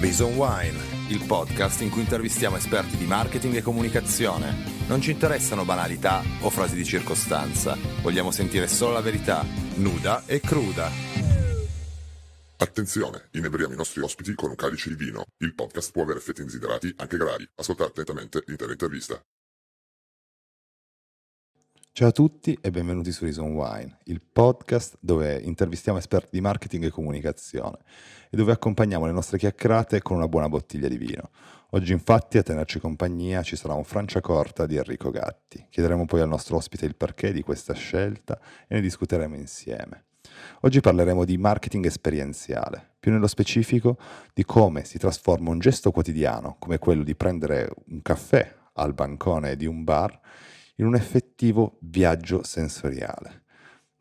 Reason Wine, il podcast in cui intervistiamo esperti di marketing e comunicazione. Non ci interessano banalità o frasi di circostanza, vogliamo sentire solo la verità, nuda e cruda. Attenzione, inebriamo i nostri ospiti con un calice di vino. Il podcast può avere effetti indesiderati anche gravi. Ascoltate attentamente l'intera intervista. Ciao a tutti e benvenuti su Reason Wine, il podcast dove intervistiamo esperti di marketing e comunicazione e dove accompagniamo le nostre chiacchierate con una buona bottiglia di vino. Oggi infatti a tenerci compagnia ci sarà un Franciacorta di Enrico Gatti. Chiederemo poi al nostro ospite il perché di questa scelta e ne discuteremo insieme. Oggi parleremo di marketing esperienziale, più nello specifico di come si trasforma un gesto quotidiano come quello di prendere un caffè al bancone di un bar in un effettivo viaggio sensoriale,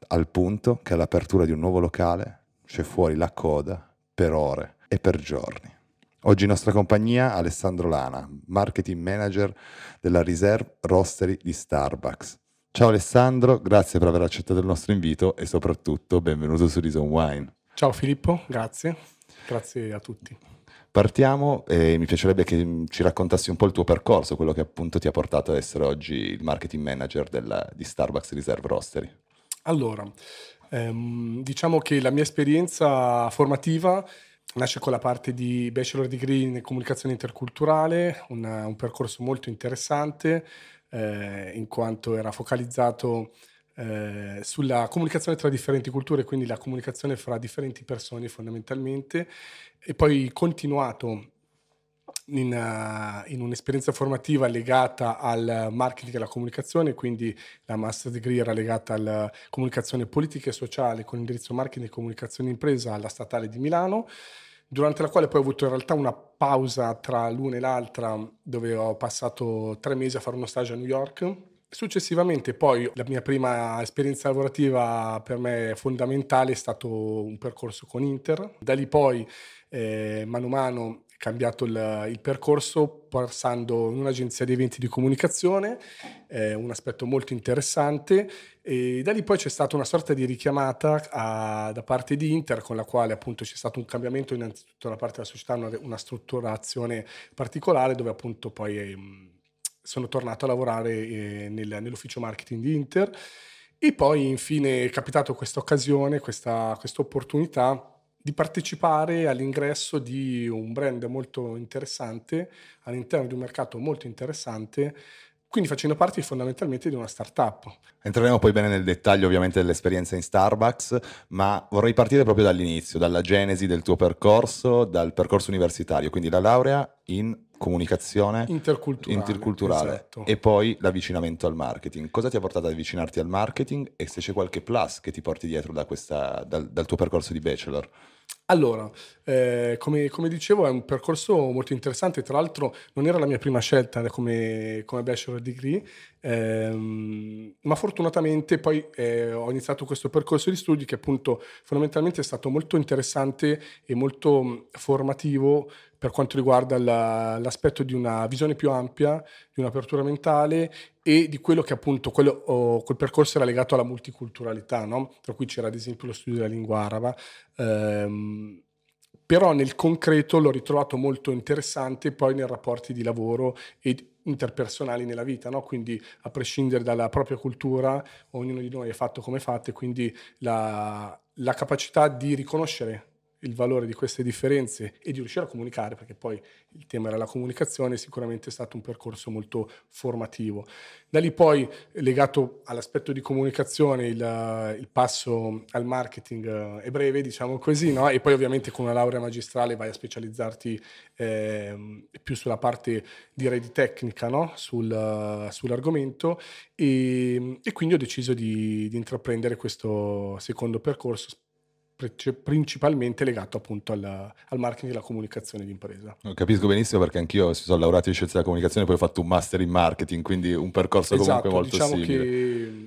al punto che all'apertura di un nuovo locale c'è fuori la coda per ore e per giorni. Oggi in nostra compagnia Alessandro Lana, marketing manager della Reserve Roastery di Starbucks. Ciao Alessandro, grazie per aver accettato il nostro invito e soprattutto benvenuto su Reason Wine. Ciao Filippo, grazie. Grazie a tutti. Partiamo e mi piacerebbe che ci raccontassi un po' il tuo percorso, quello che appunto ti ha portato ad essere oggi il marketing manager della, di Starbucks Reserve Roastery. Allora, ehm, diciamo che la mia esperienza formativa nasce con la parte di bachelor degree in comunicazione interculturale, una, un percorso molto interessante eh, in quanto era focalizzato eh, sulla comunicazione tra differenti culture, quindi la comunicazione fra differenti persone fondamentalmente, e poi continuato in, uh, in, un'esperienza formativa legata al marketing e alla comunicazione, quindi la master degree era legata alla comunicazione politica e sociale con indirizzo marketing e comunicazione impresa alla Statale di Milano, durante la quale poi ho avuto in realtà una pausa tra l'una e l'altra dove ho passato tre mesi a fare uno stage a New York Successivamente poi la mia prima esperienza lavorativa per me fondamentale è stato un percorso con Inter. Da lì poi eh, mano a mano è cambiato il, il, percorso passando in un'agenzia di eventi di comunicazione, eh, un aspetto molto interessante e da lì poi c'è stata una sorta di richiamata a, da parte di Inter con la quale appunto c'è stato un cambiamento innanzitutto da parte della società, una, una strutturazione particolare dove appunto poi... Eh, sono tornato a lavorare eh, nel, nell'ufficio marketing di Inter. E poi infine è capitato questa occasione, questa, opportunità di partecipare all'ingresso di un brand molto interessante all'interno di un mercato molto interessante quindi facendo parte fondamentalmente di una startup. Entreremo poi bene nel dettaglio ovviamente dell'esperienza in Starbucks, ma vorrei partire proprio dall'inizio, dalla genesi del tuo percorso, dal percorso universitario, quindi la laurea in comunicazione interculturale, interculturale esatto. e poi l'avvicinamento al marketing. Cosa ti ha portato ad avvicinarti al marketing e se c'è qualche plus che ti porti dietro da questa, dal, dal tuo percorso di bachelor? Allora, eh, come, come, dicevo, è un percorso molto interessante. Tra l'altro, non era la mia prima scelta come, come bachelor degree, ehm, ma fortunatamente poi eh, ho iniziato questo percorso di studi che, appunto, fondamentalmente è stato molto interessante e molto formativo per quanto riguarda la, l'aspetto di una visione più ampia, di un'apertura mentale e di quello che appunto quello, oh, quel percorso era legato alla multiculturalità, no? tra cui c'era ad esempio lo studio della lingua araba. Ehm, però nel concreto l'ho ritrovato molto interessante poi nei rapporti di lavoro e interpersonali nella vita, no? quindi a prescindere dalla propria cultura, ognuno di noi è fatto come fatto e quindi la, la capacità di riconoscere il valore di queste differenze e di riuscire a comunicare, perché poi il tema era la comunicazione, sicuramente è stato un percorso molto formativo. Da lì poi, legato all'aspetto di comunicazione, il, il passo al marketing eh, è breve, diciamo così, no? e poi ovviamente con una laurea magistrale vai a specializzarti eh, più sulla parte direi di tecnica no? Sul, sull'argomento e, e, quindi ho deciso di, di intraprendere questo secondo percorso principalmente legato appunto al, al marketing e alla comunicazione di impresa. Capisco benissimo perché anch'io si sono laureato in scienze della comunicazione, poi ho fatto un master in marketing, quindi un percorso esatto, comunque molto diciamo simile. che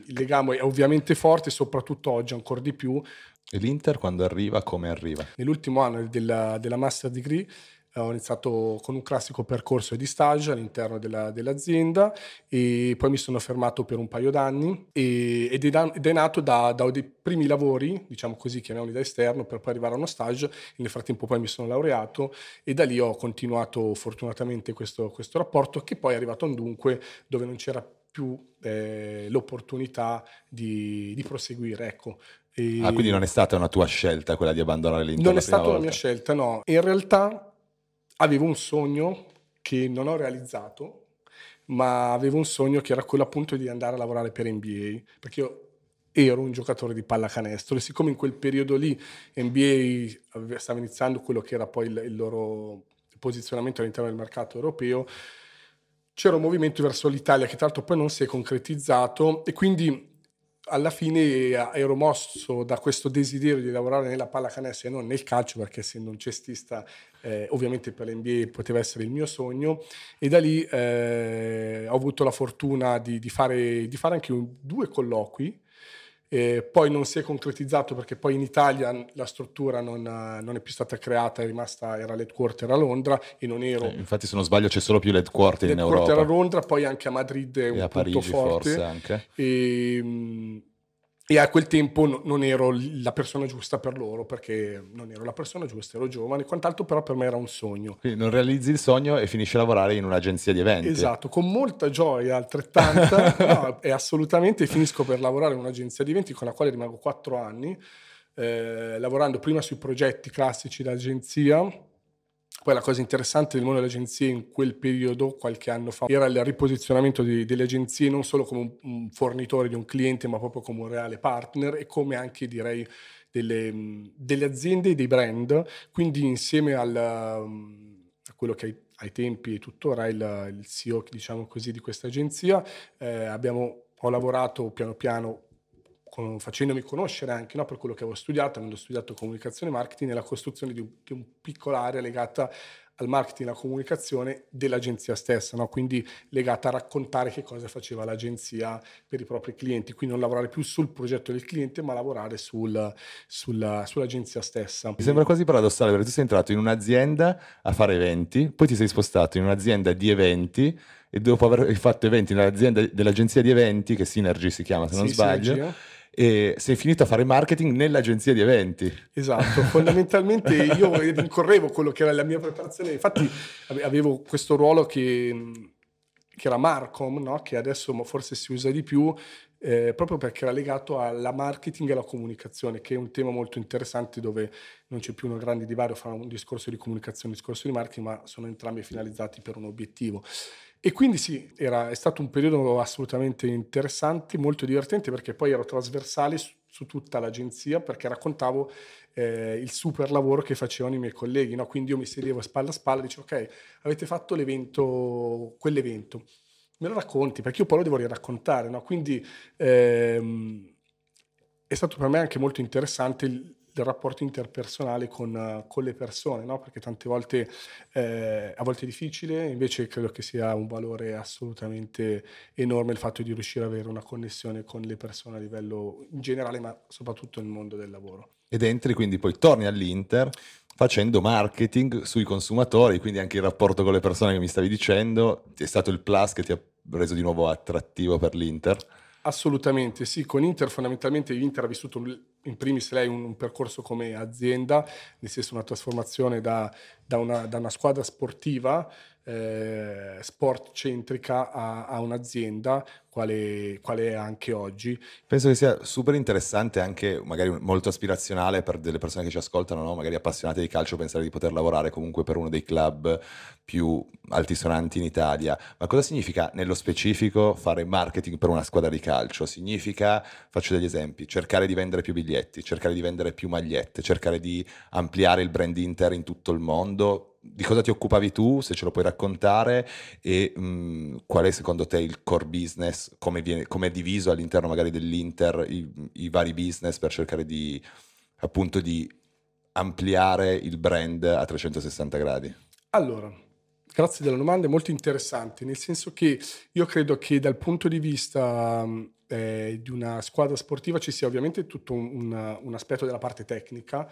il legame è ovviamente forte, soprattutto oggi ancora di più. E l'Inter quando arriva, come arriva? Nell'ultimo anno della, della master degree ho iniziato con un classico percorso di stage all'interno della, dell'azienda e poi mi sono fermato per un paio d'anni e, ed, è, ed, è, nato da, da, dei primi lavori, diciamo così, chiamiamoli da esterno, per poi arrivare a uno stage. Nel frattempo poi mi sono laureato e da lì ho continuato fortunatamente questo, questo rapporto che poi è arrivato a un dunque dove non c'era più eh, l'opportunità di, di proseguire. Ecco. E... Ah, quindi non è stata una tua scelta quella di abbandonare l'Inter? Non è stata una mia scelta, no. In realtà avevo un sogno che non ho realizzato, ma avevo un sogno che era quello appunto di andare a lavorare per NBA, perché io ero un giocatore di pallacanestro e siccome in quel periodo lì NBA stava iniziando quello che era poi il, il loro posizionamento all'interno del mercato europeo, c'era un movimento verso l'Italia che tra l'altro poi non si è concretizzato e quindi alla fine eh, ero mosso da questo desiderio di lavorare nella pallacanestro e non nel calcio perché essendo un cestista eh, ovviamente per l'NBA poteva essere il mio sogno. E da lì eh, ho avuto la fortuna di, di, fare, di fare, anche un, due colloqui e poi non si è concretizzato perché poi in Italia la struttura non, non è più stata creata, è rimasta, era l'headquarter a Londra e non ero... Eh, infatti se non sbaglio c'è solo più l'headquarter, in Europa. L'headquarter a Londra, poi anche a Madrid è e un a punto Parigi forte. forse anche. E, e a quel tempo non ero la persona giusta per loro perché non ero la persona giusta, ero giovane, quant'altro però per me era un sogno. Quindi non realizzi il sogno e finisci a lavorare in un'agenzia di eventi. Esatto, con molta gioia, altrettanta, no, e assolutamente finisco per lavorare in un'agenzia di eventi con la quale rimango quattro anni, eh, lavorando prima sui progetti classici d'agenzia poi la cosa interessante del mondo delle agenzie in quel periodo, qualche anno fa, era il riposizionamento di, delle agenzie non solo come un, un, fornitore di un cliente, ma proprio come un reale partner e come anche direi delle, delle aziende e dei brand. Quindi insieme al, a quello che ai, ai tempi e tuttora il, il CEO, diciamo così, di questa agenzia, eh, abbiamo, ho lavorato piano piano con, facendomi conoscere anche no, per quello che avevo studiato, avendo studiato comunicazione e marketing, nella costruzione di un, di un piccolo area legata al marketing e alla comunicazione dell'agenzia stessa, no? quindi legata a raccontare che cosa faceva l'agenzia per i propri clienti, quindi non lavorare più sul progetto del cliente, ma lavorare sul, sul, sull'agenzia stessa. Mi sembra quasi paradossale perché tu sei entrato in un'azienda a fare eventi, poi ti sei spostato in un'azienda di eventi e dopo aver fatto eventi nell'azienda dell'agenzia di eventi, che Synergy si chiama se non sì, sbaglio, Synergy, eh? E sei finito a fare marketing nell'agenzia di eventi. Esatto, fondamentalmente io rincorrevo quello che era la mia preparazione, infatti avevo questo ruolo che, che era Marcom, no? che adesso forse si usa di più, eh, proprio perché era legato alla marketing e alla comunicazione, che è un tema molto interessante dove non c'è più un grande divario fra un discorso di comunicazione e un discorso di marketing, ma sono entrambi finalizzati per un obiettivo. E quindi sì, era, è stato un periodo assolutamente interessante, molto divertente perché poi ero trasversale su, su tutta l'agenzia perché raccontavo eh, il super lavoro che facevano i miei colleghi. No? Quindi io mi sedevo spalla a spalla e dicevo ok, avete fatto l'evento, quell'evento, me lo racconti perché io poi lo devo raccontare. No? Quindi ehm, è stato per me anche molto interessante il, del rapporto interpersonale con, con le persone, no? perché tante volte eh, a volte è difficile, invece credo che sia un valore assolutamente enorme il fatto di riuscire ad avere una connessione con le persone a livello in generale, ma soprattutto nel mondo del lavoro. Ed entri quindi poi torni all'Inter facendo marketing sui consumatori, quindi anche il rapporto con le persone che mi stavi dicendo, è stato il plus che ti ha reso di nuovo attrattivo per l'Inter? Assolutamente sì, con Inter fondamentalmente Inter ha vissuto in primis lei un, un percorso come azienda, nel senso una trasformazione da, da, una, da una, squadra sportiva eh, sport centrica a, a un'azienda quale, quale, è anche oggi. Penso che sia super interessante anche magari molto aspirazionale per delle persone che ci ascoltano, no? magari appassionate di calcio, pensare di poter lavorare comunque per uno dei club più altisonanti in Italia. Ma cosa significa nello specifico fare marketing per una squadra di calcio? Significa, faccio degli esempi, cercare di vendere più biglietti, cercare di vendere più magliette, cercare di ampliare il brand Inter in tutto il mondo di cosa ti occupavi tu, se ce lo puoi raccontare, e mh, qual è secondo te il core business, come, viene, come è diviso all'interno magari dell'Inter i, i, vari business per cercare di appunto di ampliare il brand a 360 gradi? Allora, grazie della domanda, è molto interessante, nel senso che io credo che dal punto di vista eh, di una squadra sportiva ci sia ovviamente tutto un, un, un aspetto della parte tecnica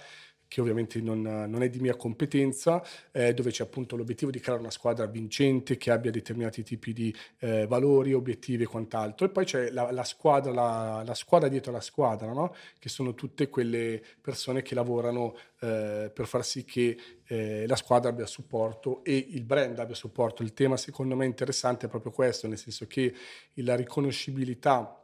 che ovviamente non, non, è di mia competenza, eh, dove c'è appunto l'obiettivo di creare una squadra vincente che abbia determinati tipi di eh, valori, obiettivi e quant'altro. E poi c'è la, la squadra, la, la, squadra dietro la squadra, no? che sono tutte quelle persone che lavorano eh, per far sì che eh, la squadra abbia supporto e il brand abbia supporto. Il tema secondo me interessante è proprio questo, nel senso che la riconoscibilità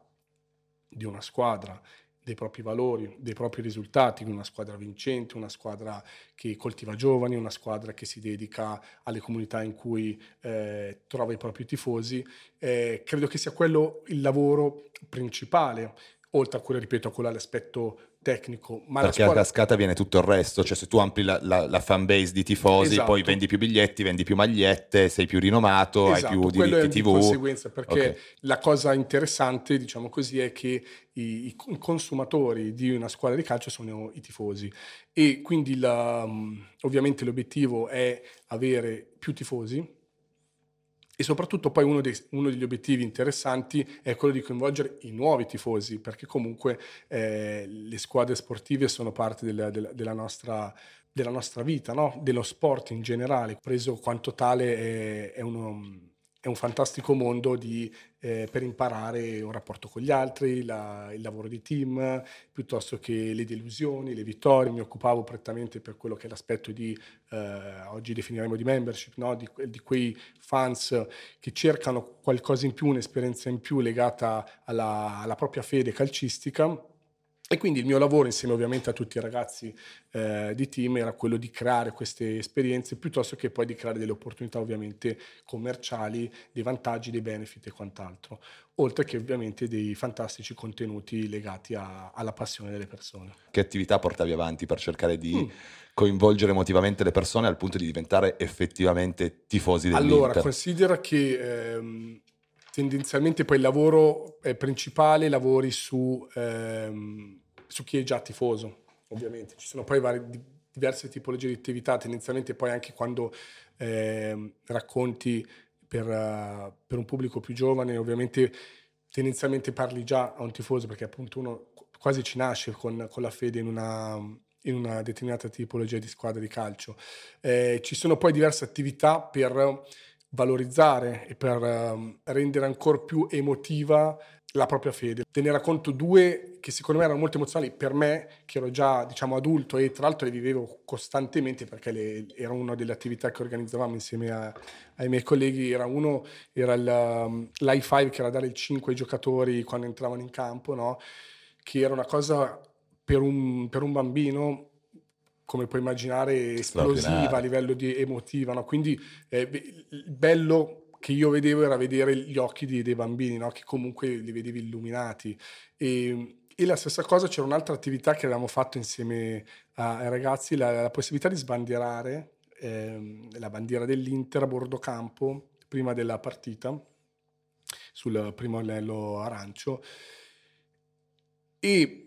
di una squadra dei propri valori, dei propri risultati, una squadra vincente, una squadra che coltiva giovani, una squadra che si dedica alle comunità in cui eh, trova i propri tifosi. Eh, credo che sia quello il lavoro principale, oltre a quello, ripeto, a quello all'aspetto tecnico. Ma Perché squadra... a cascata viene tutto il resto, cioè se tu ampli la, la, la fan base di tifosi, esatto. poi vendi più biglietti, vendi più magliette, sei più rinomato, esatto, hai più diritti TV. Di conseguenza, perché okay. la cosa interessante, diciamo così, è che i, i, consumatori di una squadra di calcio sono i tifosi e quindi la, ovviamente l'obiettivo è avere più tifosi e soprattutto poi uno, dei, uno, degli obiettivi interessanti è quello di coinvolgere i nuovi tifosi, perché comunque eh, le squadre sportive sono parte della, della, della, nostra, della nostra, vita, no? dello sport in generale. Preso quanto tale è, è uno è un fantastico mondo di, eh, per imparare un rapporto con gli altri, la, il lavoro di team, piuttosto che le delusioni, le vittorie. Mi occupavo prettamente per quello che è l'aspetto di, eh, oggi definiremo di membership, no? di, di, quei fans che cercano qualcosa in più, un'esperienza in più legata alla, alla propria fede calcistica e quindi il mio lavoro, insieme ovviamente a tutti i ragazzi eh, di team, era quello di creare queste esperienze piuttosto che poi di creare delle opportunità ovviamente commerciali, dei vantaggi, dei benefit e quant'altro, oltre che ovviamente dei fantastici contenuti legati a, alla passione delle persone. Che attività portavi avanti per cercare di mm. coinvolgere emotivamente le persone al punto di diventare effettivamente tifosi dell'Inter? Allora, considera che... Ehm, tendenzialmente poi il lavoro principale lavori su, ehm, su chi è già tifoso, ovviamente. Ci sono poi varie, diverse tipologie di attività, tendenzialmente poi anche quando eh, racconti per, uh, per, un pubblico più giovane, ovviamente tendenzialmente parli già a un tifoso perché appunto uno quasi ci nasce con, con la fede in una, in una determinata tipologia di squadra di calcio. Eh, ci sono poi diverse attività per valorizzare e per um, rendere ancora più emotiva la propria fede. Te ne racconto due che secondo me erano molto emozionali per me, che ero già diciamo adulto e tra l'altro le vivevo costantemente perché le, era una delle attività che organizzavamo insieme a, ai miei colleghi. Era uno, era il, um, l'I5 che era dare il 5 ai giocatori quando entravano in campo, no? che era una cosa per un, per un bambino come puoi immaginare, esplosiva a livello di emotiva. No? Quindi eh, il bello che io vedevo era vedere gli occhi di, dei bambini, no? che comunque li vedevi illuminati. E, e, la stessa cosa, c'era un'altra attività che avevamo fatto insieme ai ragazzi, la, la possibilità di sbandierare eh, la bandiera dell'Inter a bordo campo prima della partita, sul primo anello arancio. E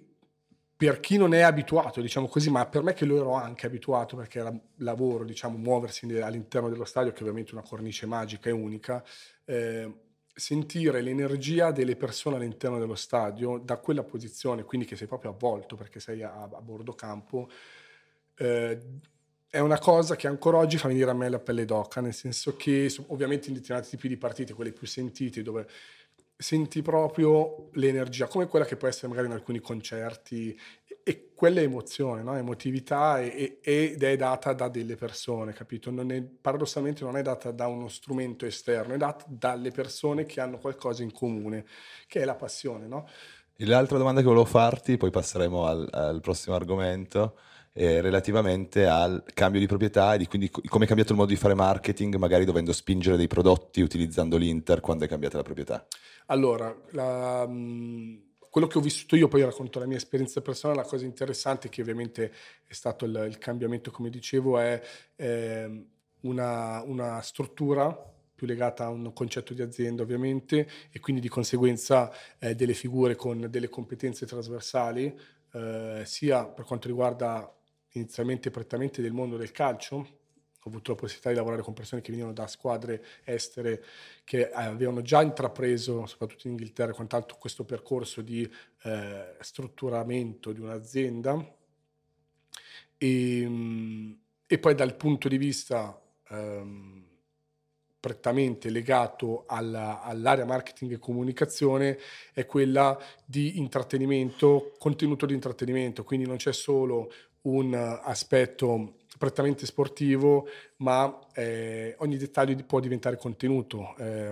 per chi non è abituato, diciamo così, ma per me che lo ero anche abituato perché era lavoro, diciamo, muoversi all'interno dello stadio, che è ovviamente una cornice magica e unica, eh, sentire l'energia delle persone all'interno dello stadio da quella posizione, quindi che sei proprio avvolto perché sei a, a bordo campo, eh, è una cosa che ancora oggi fa venire a me la pelle d'oca, nel senso che ovviamente in determinati tipi di partite, quelle più sentite, dove senti proprio l'energia, come quella che può essere magari in alcuni concerti, e quella è emozione, no? emotività e, e, ed è data da delle persone, capito? Non è, paradossalmente non è data da uno strumento esterno, è data dalle persone che hanno qualcosa in comune, che è la passione, no? L'altra domanda che volevo farti, poi passeremo al, al prossimo argomento, eh, relativamente al cambio di proprietà e di quindi come è cambiato il modo di fare marketing, magari dovendo spingere dei prodotti utilizzando l'Inter quando è cambiata la proprietà. Allora, la, quello che ho vissuto io, poi racconto la mia esperienza personale, la cosa interessante che ovviamente è stato il, il cambiamento, come dicevo, è eh, una, una struttura più legata a un concetto di azienda ovviamente e quindi di conseguenza eh, delle figure con delle competenze trasversali, eh, sia per quanto riguarda inizialmente prettamente del mondo del calcio, ho avuto la possibilità di lavorare con persone che venivano da squadre estere che avevano già intrapreso, soprattutto in Inghilterra, quant'altro questo percorso di eh, strutturamento di un'azienda. E, e, poi dal punto di vista ehm, prettamente legato alla, all'area marketing e comunicazione è quella di intrattenimento, contenuto di intrattenimento, quindi non c'è solo un aspetto prettamente sportivo, ma eh, ogni dettaglio può diventare contenuto. Eh,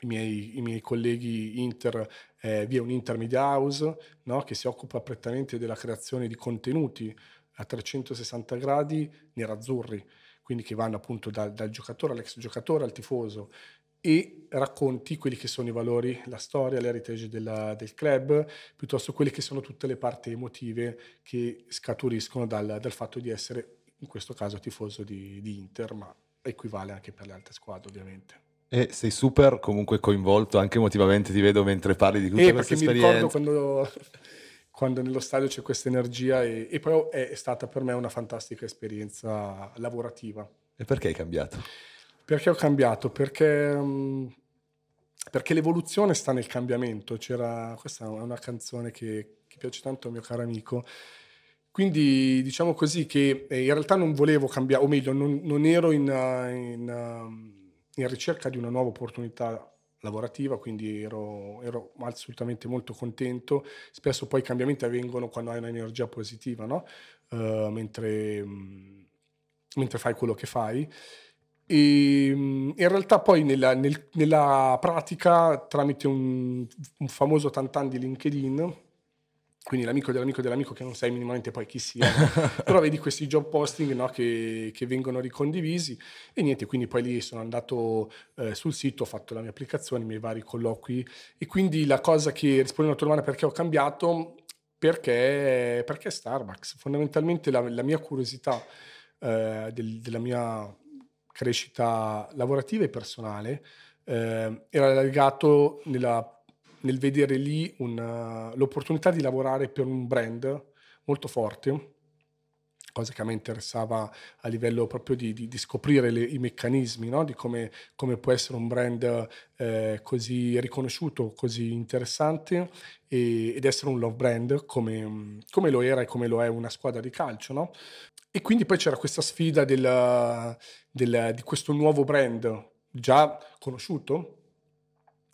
i, miei, i, miei, colleghi Inter, eh, vi è un Intermedia House no? che si occupa prettamente della creazione di contenuti a 360 gradi nerazzurri, quindi che vanno appunto dal, dal giocatore all'ex giocatore al tifoso e racconti quelli che sono i valori, la storia, l'heritage della, del club, piuttosto quelle che sono tutte le parti emotive che scaturiscono dal, dal fatto di essere, in questo caso, tifoso di, di, Inter, ma equivale anche per le altre squadre ovviamente. E sei super comunque coinvolto anche emotivamente, ti vedo mentre parli di tutta eh, questa esperienza. Mi ricordo quando, quando, nello stadio c'è questa energia e, e poi è stata per me una fantastica esperienza lavorativa. E perché hai cambiato? Perché ho cambiato? Perché, mm, perché l'evoluzione sta nel cambiamento. C'era, questa è una canzone che, che piace tanto al mio caro amico. Quindi diciamo così che eh, in realtà non volevo cambiare, o meglio, non, non ero in, in, um, in, ricerca di una nuova opportunità lavorativa, quindi ero, ero, assolutamente molto contento. Spesso poi i cambiamenti avvengono quando hai un'energia positiva, no? uh, mentre, um, mentre fai quello che fai. E in realtà poi nella, nel, nella pratica, tramite un, un famoso tantan di LinkedIn, quindi l'amico dell'amico dell'amico che non sai minimamente poi chi sia, però vedi questi job posting no, che, che, vengono ricondivisi. E niente, quindi poi lì sono andato eh, sul sito, ho fatto la mia applicazione, i miei vari colloqui. E quindi la cosa che rispondo alla tua domanda perché ho cambiato, perché, perché Starbucks, fondamentalmente la, la mia curiosità eh, del, della mia crescita lavorativa e personale. Eh, era legato nella, nel vedere lì una, l'opportunità di lavorare per un brand molto forte, cosa che a me interessava a livello proprio di, di, di scoprire le, i meccanismi, no? di come, come, può essere un brand eh, così riconosciuto, così interessante e, ed essere un love brand come, come, lo era e come lo è una squadra di calcio. No? E quindi poi c'era questa sfida del, del, di questo nuovo brand già conosciuto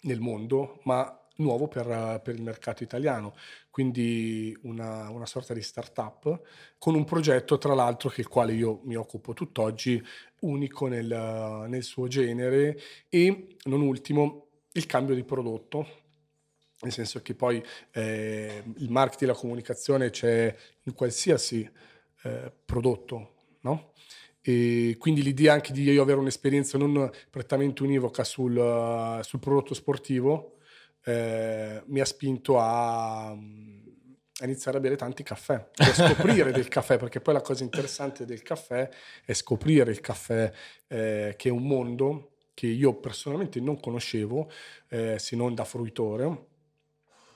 nel mondo, ma nuovo per, per il mercato italiano. Quindi una, una, sorta di startup con un progetto, tra l'altro, che il quale io mi occupo tutt'oggi, unico nel, nel suo genere e, non ultimo, il cambio di prodotto nel senso che poi eh, il marketing e la comunicazione c'è in qualsiasi eh, prodotto, no? E quindi l'idea anche di io avere un'esperienza non prettamente univoca sul, sul prodotto sportivo eh, mi ha spinto a, a, iniziare a bere tanti caffè, a scoprire del caffè, perché poi la cosa interessante del caffè è scoprire il caffè, eh, che è un mondo che io personalmente non conoscevo, eh, se non da fruitore.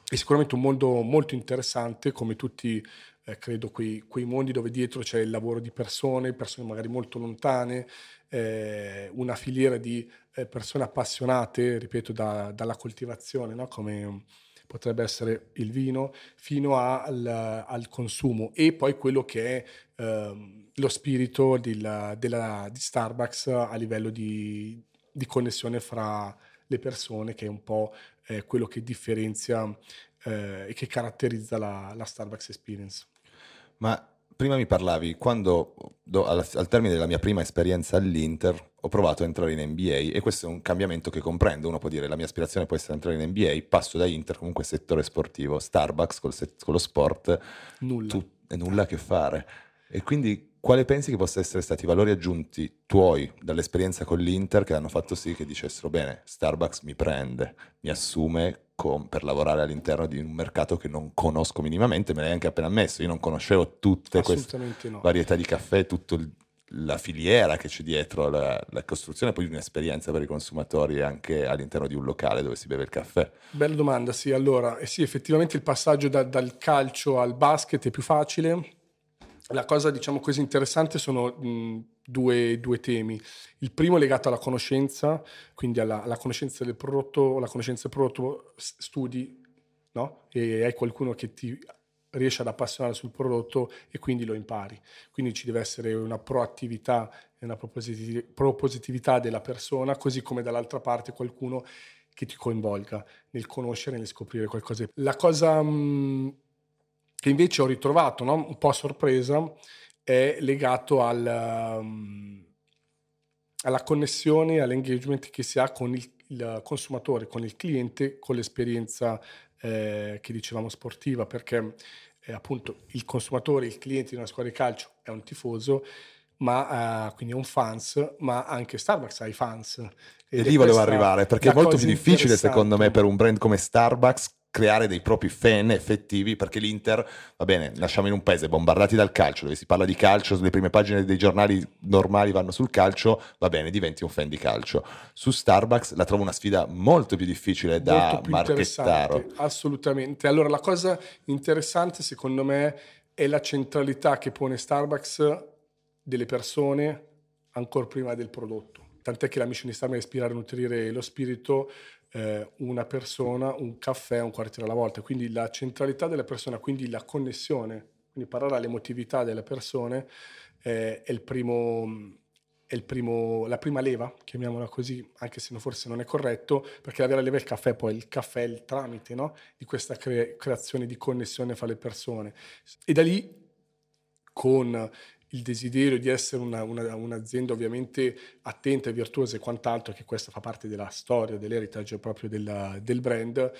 È sicuramente un mondo molto interessante, come tutti eh, credo, quei, quei, mondi dove dietro c'è il lavoro di persone, persone magari molto lontane, eh, una filiera di persone appassionate, ripeto, da, dalla coltivazione, no? come potrebbe essere il vino, fino al, al consumo e poi quello che è ehm, lo spirito di, della, di Starbucks a livello di, di, connessione fra le persone, che è un po' eh, quello che differenzia eh, e che caratterizza la, la Starbucks Experience. Ma prima mi parlavi, quando do, al, termine della mia prima esperienza all'Inter ho provato a entrare in NBA e questo è un cambiamento che comprendo, uno può dire la mia aspirazione può essere entrare in NBA, passo da Inter comunque settore sportivo, Starbucks col, con lo sport, nulla. Tu, nulla a che fare. E quindi quale pensi che possano essere stati i valori aggiunti tuoi dall'esperienza con l'Inter che hanno fatto sì che dicessero bene, Starbucks mi prende, mi assume con, per lavorare all'interno di un mercato che non conosco minimamente, me l'hai anche appena ammesso, io non conoscevo tutte queste no. varietà di caffè, tutta la filiera che c'è dietro la, la, costruzione poi di un'esperienza per i consumatori anche all'interno di un locale dove si beve il caffè. Bella domanda, sì, allora, eh sì, effettivamente il passaggio da, dal calcio al basket è più facile, la cosa, diciamo così, interessante sono mh, due, due, temi. Il primo è legato alla conoscenza, quindi alla, alla conoscenza del prodotto, la conoscenza del prodotto, studi, no? E hai qualcuno che ti riesce ad appassionare sul prodotto e quindi lo impari. Quindi ci deve essere una proattività e una propositività della persona, così come dall'altra parte qualcuno che ti coinvolga nel conoscere nel scoprire qualcosa. La cosa mh, che invece ho ritrovato no? un po' a sorpresa è legato al, um, alla connessione, all'engagement che si ha con il, il, consumatore, con il cliente, con l'esperienza eh, che dicevamo sportiva, perché eh, appunto il consumatore, il cliente di una squadra di calcio è un tifoso, ma uh, quindi è un fans, ma anche Starbucks ha i fans. e lì volevo arrivare, perché è molto più difficile secondo me per un brand come Starbucks creare dei propri fan effettivi perché l'Inter, va bene, nasciamo in un paese bombardati dal calcio, dove si parla di calcio, le prime pagine dei giornali normali vanno sul calcio, va bene, diventi un fan di calcio. Su Starbucks la trovo una sfida molto più difficile da marchettare. Assolutamente. Allora la cosa interessante secondo me è la centralità che pone Starbucks delle persone ancora prima del prodotto. Tant'è che la mission di Starbucks è ispirare e nutrire lo spirito eh, una persona, un caffè, un quartiere alla volta. Quindi la centralità della persona, quindi la connessione, quindi parlare all'emotività delle persone eh, è, primo, è primo, la prima leva, chiamiamola così, anche se forse non è corretto, perché la vera leva è il caffè, poi il caffè è il tramite no? di questa cre- creazione di connessione fra le persone. E da lì con il desiderio di essere una, una, un'azienda ovviamente attenta e virtuosa e quant'altro, che questa fa parte della storia, dell'heritage proprio della, del brand,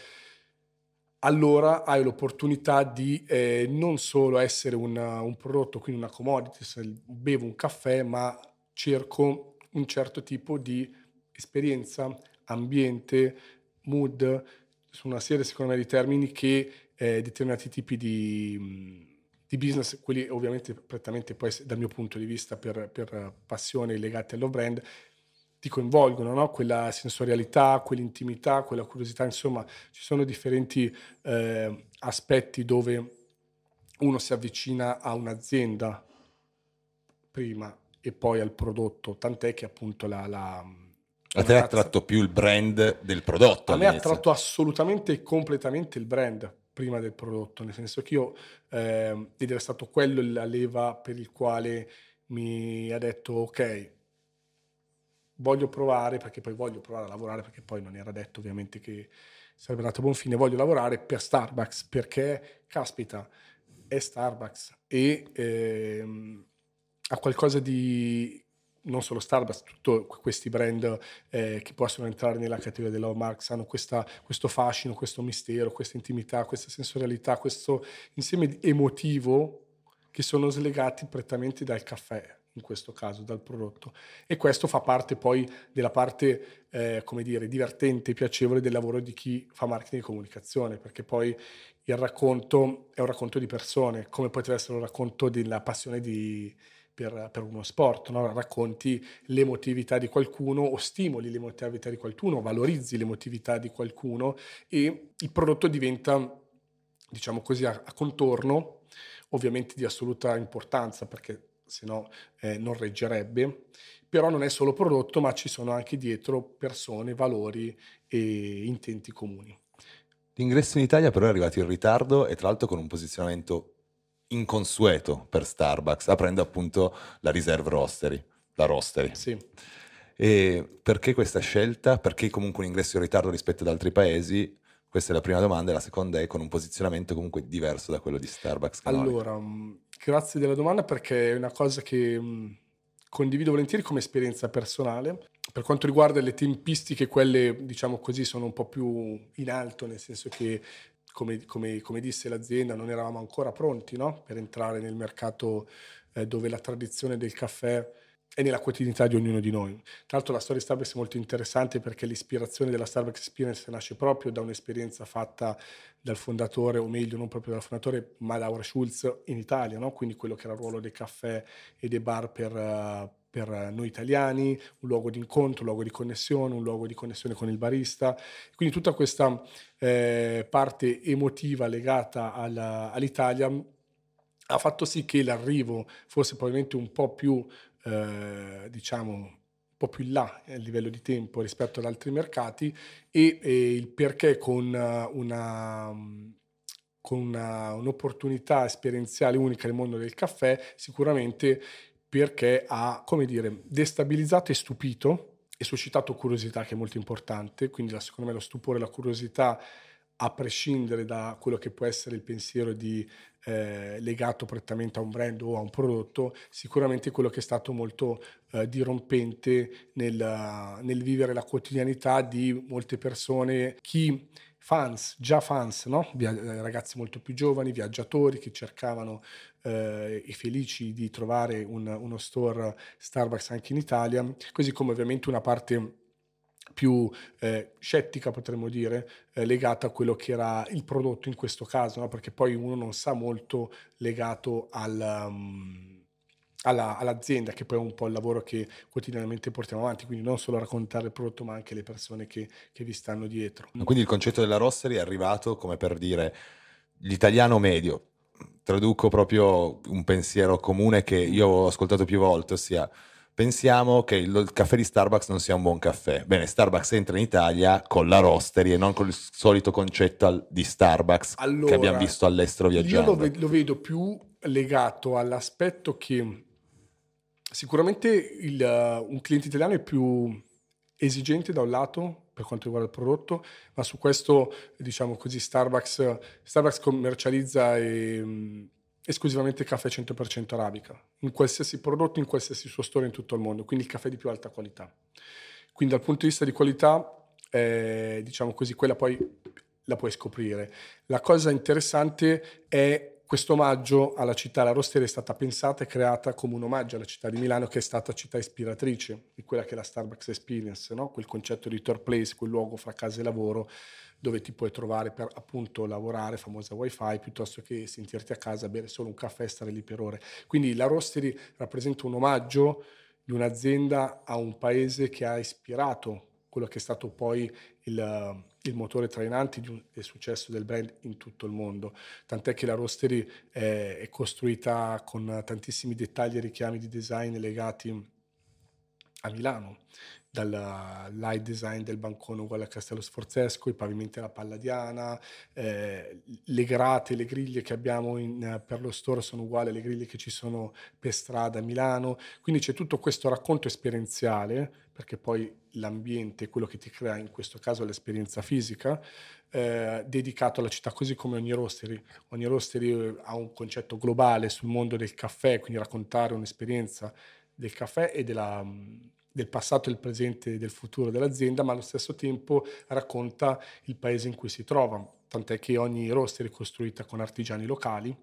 allora hai l'opportunità di eh, non solo essere una, un prodotto, quindi una commodity, se bevo un caffè, ma cerco un certo tipo di esperienza, ambiente, mood, su una serie secondo me di termini che eh, determinati tipi di di business, quelli ovviamente prettamente poi dal mio punto di vista per, per passione legate allo brand, ti coinvolgono, no? quella sensorialità, quell'intimità, quella curiosità, insomma ci sono differenti eh, aspetti dove uno si avvicina a un'azienda prima e poi al prodotto, tant'è che appunto la... la a te ha attratto più il brand del prodotto? A me ha attratto assolutamente e completamente il brand prima del prodotto, nel senso che io, eh, ed era stato quello la leva per il quale mi ha detto ok, voglio provare, perché poi voglio provare a lavorare, perché poi non era detto ovviamente che sarebbe andato a buon fine, voglio lavorare per Starbucks, perché, caspita, è Starbucks e ehm, ha qualcosa di non solo Starbucks, tutti questi brand eh, che possono entrare nella categoria della Marks hanno questa, questo fascino, questo mistero, questa intimità, questa sensorialità, questo insieme emotivo che sono slegati prettamente dal caffè, in questo caso, dal prodotto. E questo fa parte poi della parte, eh, come dire, divertente e piacevole del lavoro di chi fa marketing e comunicazione, perché poi il racconto è un racconto di persone, come potrebbe essere un racconto della passione di per, per uno sport, no? racconti l'emotività di qualcuno o stimoli l'emotività di qualcuno, valorizzi l'emotività di qualcuno e il prodotto diventa, diciamo così, a, a contorno, ovviamente di assoluta importanza perché se no eh, non reggerebbe, però non è solo prodotto ma ci sono anche dietro persone, valori e intenti comuni. L'ingresso in Italia però è arrivato in ritardo e tra l'altro con un posizionamento inconsueto per Starbucks, aprendo appunto la Reserve Roastery, la Roastery. Sì. E perché questa scelta? Perché comunque un ingresso in ritardo rispetto ad altri paesi? Questa è la prima domanda e la seconda è con un posizionamento comunque diverso da quello di Starbucks. Canonico. Allora, mm, grazie della domanda perché è una cosa che mm, condivido volentieri come esperienza personale. Per quanto riguarda le tempistiche, quelle diciamo così sono un po' più in alto, nel senso che come, come, come, disse l'azienda, non eravamo ancora pronti no? per entrare nel mercato eh, dove la tradizione del caffè è nella quotidianità di ognuno di noi. Tra l'altro la storia di Starbucks è molto interessante perché l'ispirazione della Starbucks Experience nasce proprio da un'esperienza fatta dal fondatore, o meglio non proprio dal fondatore, ma da Laura Schulz in Italia, no? quindi quello che era il ruolo dei caffè e dei bar per... Uh, per noi italiani, un luogo di incontro, un luogo di connessione, un luogo di connessione con il barista. Quindi tutta questa eh, parte emotiva legata alla, all'Italia ha fatto sì che l'arrivo fosse probabilmente un po' più, eh, diciamo, po' più in là a livello di tempo rispetto ad altri mercati e, e il perché con una con una, un'opportunità esperienziale unica nel mondo del caffè, sicuramente perché ha, come dire, destabilizzato e stupito e suscitato curiosità, che è molto importante, quindi secondo me lo stupore e la curiosità, a prescindere da quello che può essere il pensiero di, eh, legato prettamente a un brand o a un prodotto, sicuramente quello che è stato molto eh, dirompente nel, nel vivere la quotidianità di molte persone, chi fans, già fans, no? Eh, ragazzi molto più giovani, viaggiatori che cercavano eh, e felici di trovare un, uno store Starbucks anche in Italia, così come ovviamente una parte più eh, scettica, potremmo dire, eh, legata a quello che era il prodotto in questo caso, no? perché poi uno non sa molto legato al... Um, alla, all'azienda, che poi è un po' il lavoro che quotidianamente portiamo avanti, quindi non solo raccontare il prodotto, ma anche le persone che, che vi stanno dietro. Quindi il concetto della rostery è arrivato come per dire l'italiano medio. Traduco proprio un pensiero comune che io ho ascoltato più volte, ossia pensiamo che il, caffè di Starbucks non sia un buon caffè. Bene, Starbucks entra in Italia con la rostery e non con il solito concetto di Starbucks allora, che abbiamo visto all'estero viaggiando. Io lo, lo vedo più legato all'aspetto che Sicuramente il, uh, un cliente italiano è più esigente da un lato per quanto riguarda il prodotto, ma su questo, diciamo così, Starbucks, Starbucks commercializza e, um, esclusivamente caffè 100% arabica, in qualsiasi prodotto, in qualsiasi suo store in tutto il mondo, quindi il caffè di più alta qualità. Quindi dal punto di vista di qualità, eh, diciamo così, quella poi la puoi scoprire. La cosa interessante è questo omaggio alla città, la rosteria è stata pensata e creata come un omaggio alla città di Milano che è stata città ispiratrice di quella che è la Starbucks Experience, no? quel concetto di third place, quel luogo fra casa e lavoro dove ti puoi trovare per appunto lavorare, famosa wifi, piuttosto che sentirti a casa, bere solo un caffè e stare lì per ore. Quindi la Rostery rappresenta un omaggio di un'azienda a un paese che ha ispirato quello che è stato poi il, il motore trainante un, del successo del brand in tutto il mondo. Tant'è che la Rostery è, è costruita con tantissimi dettagli e richiami di design legati a Milano dal light design del bancone uguale a Castello Sforzesco, i pavimenti alla Palladiana, eh, le grate, le griglie che abbiamo in, per lo store sono uguali alle griglie che ci sono per strada a Milano, quindi c'è tutto questo racconto esperienziale, perché poi l'ambiente è quello che ti crea, in questo caso l'esperienza fisica, eh, dedicato alla città, così come ogni roastery. Ogni roastery ha un concetto globale sul mondo del caffè, quindi raccontare un'esperienza del caffè e della del passato, del presente e del futuro dell'azienda, ma allo stesso tempo racconta il paese in cui si trova, tant'è che ogni roster è costruita con artigiani locali,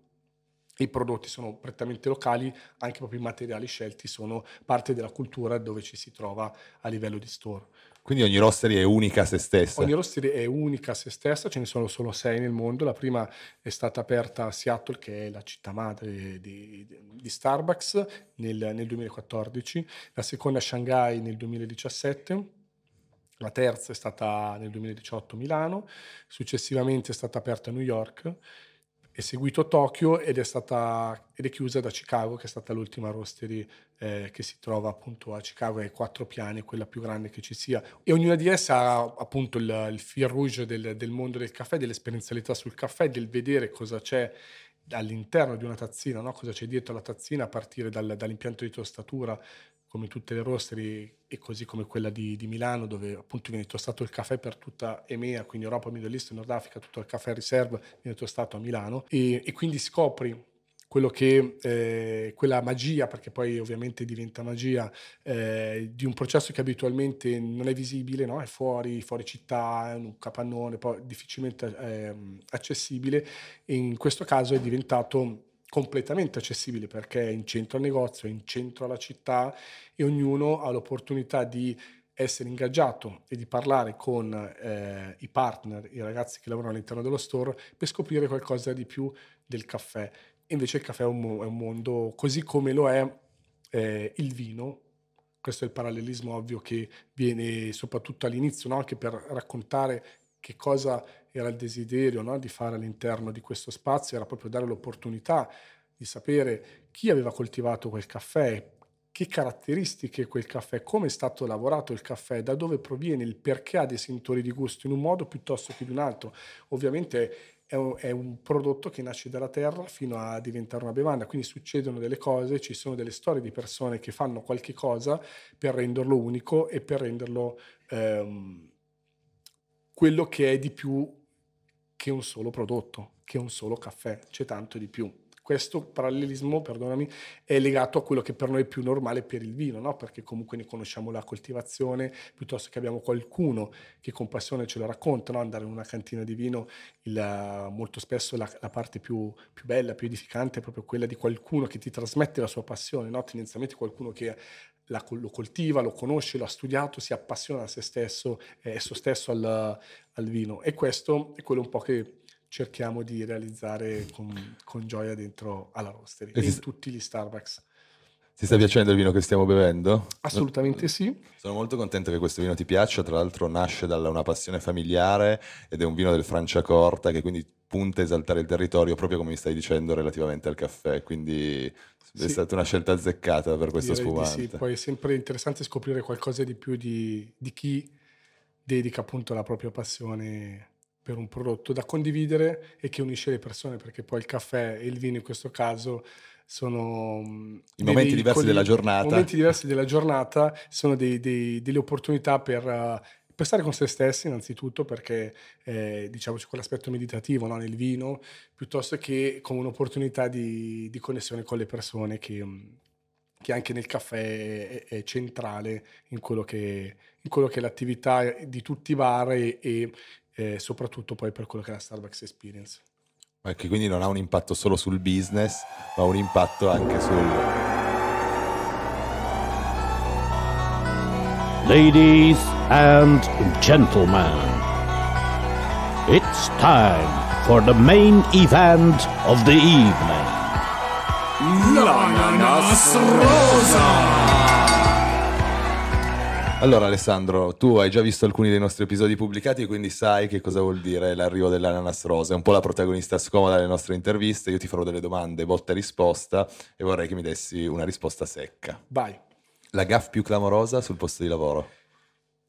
i prodotti sono prettamente locali, anche proprio i materiali scelti sono parte della cultura dove ci si trova a livello di store. Quindi ogni rostery è unica a se stessa. Ogni rostery è unica a se stessa, ce ne sono solo sei nel mondo. La prima è stata aperta a Seattle, che è la città madre di, di Starbucks, nel, nel 2014, la seconda a Shanghai nel 2017. La terza è stata nel 2018 a Milano, successivamente è stata aperta a New York è seguito Tokyo ed è, stata, ed è chiusa da Chicago, che è stata l'ultima roastery eh, che si trova appunto a Chicago, è quattro piani, quella più grande che ci sia. E ognuna di esse ha appunto il, il fil rouge del, del mondo del caffè, dell'esperienzialità sul caffè, del vedere cosa c'è all'interno di una tazzina, no? cosa c'è dietro la tazzina a partire dal, dall'impianto di tostatura, come tutte le roastery e così come quella di, di, Milano dove appunto viene tostato il caffè per tutta EMEA, quindi Europa, Middle East, Nord Africa, tutto il caffè riserve viene tostato a Milano e, e quindi scopri quello che eh, quella magia, perché poi ovviamente diventa magia, eh, di un processo che abitualmente non è visibile, no? è fuori, fuori città, è un capannone, poi difficilmente eh, accessibile, e in questo caso è diventato completamente accessibile perché è in centro al negozio, è in centro alla città e ognuno ha l'opportunità di essere ingaggiato e di parlare con eh, i partner, i ragazzi che lavorano all'interno dello store per scoprire qualcosa di più del caffè. Invece il caffè è un, è un mondo così come lo è eh, il vino. Questo è il parallelismo ovvio che viene soprattutto all'inizio, no? anche per raccontare che cosa era il desiderio no? di fare all'interno di questo spazio, era proprio dare l'opportunità di sapere chi aveva coltivato quel caffè, che caratteristiche quel caffè, come è stato lavorato il caffè, da dove proviene, il perché ha dei sentori di gusto in un modo piuttosto che in un altro. Ovviamente è un, è un, prodotto che nasce dalla terra fino a diventare una bevanda, quindi succedono delle cose, ci sono delle storie di persone che fanno qualche cosa per renderlo unico e per renderlo ehm, quello che è di più che un solo prodotto, che un solo caffè, c'è tanto di più questo parallelismo, perdonami, è legato a quello che per noi è più normale per il vino, no? perché comunque ne conosciamo la coltivazione, piuttosto che abbiamo qualcuno che con passione ce lo racconta, no? andare in una cantina di vino, il, molto spesso la, la parte più, più, bella, più edificante è proprio quella di qualcuno che ti trasmette la sua passione, no? tendenzialmente qualcuno che la, lo coltiva, lo conosce, lo ha studiato, si appassiona a se stesso, eh, esso stesso al, al vino e questo è quello un po' che cerchiamo di realizzare con, con gioia dentro alla roastery e in tutti gli Starbucks. Ti sta piacendo il vino che stiamo bevendo? Assolutamente sì. Sono molto contento che questo vino ti piaccia, tra l'altro nasce da una passione familiare ed è un vino del Franciacorta che quindi punta a esaltare il territorio proprio come mi stai dicendo relativamente al caffè, quindi sì. è stata una scelta azzeccata per questo Direi spumante. Sì, poi è sempre interessante scoprire qualcosa di più di, di chi dedica appunto la propria passione per un prodotto da condividere e che unisce le persone, perché poi il caffè e il vino in questo caso sono mm, i momenti diversi della giornata. momenti diversi della giornata sono dei, dei, delle opportunità per, uh, per, stare con se stessi, innanzitutto, perché eh, diciamo c'è quell'aspetto meditativo no, nel vino, piuttosto che come un'opportunità di, di connessione con le persone che, mm, che anche nel caffè è, è centrale in quello, che, in quello, che, è l'attività di tutti i bar e, e e soprattutto poi per quello che è la Starbucks Experience. Che quindi non ha un impatto solo sul business, ma un impatto anche sul... Ladies and gentlemen, it's time for the main event of the evening. L'ananas rosa! Allora Alessandro, tu hai già visto alcuni dei nostri episodi pubblicati, quindi sai che cosa vuol dire l'arrivo dell'ananas rosa. È un po' la protagonista scomoda delle nostre interviste. Io ti farò delle domande botta e risposta e vorrei che mi dessi una risposta secca. Vai. La gaff più clamorosa sul posto di lavoro?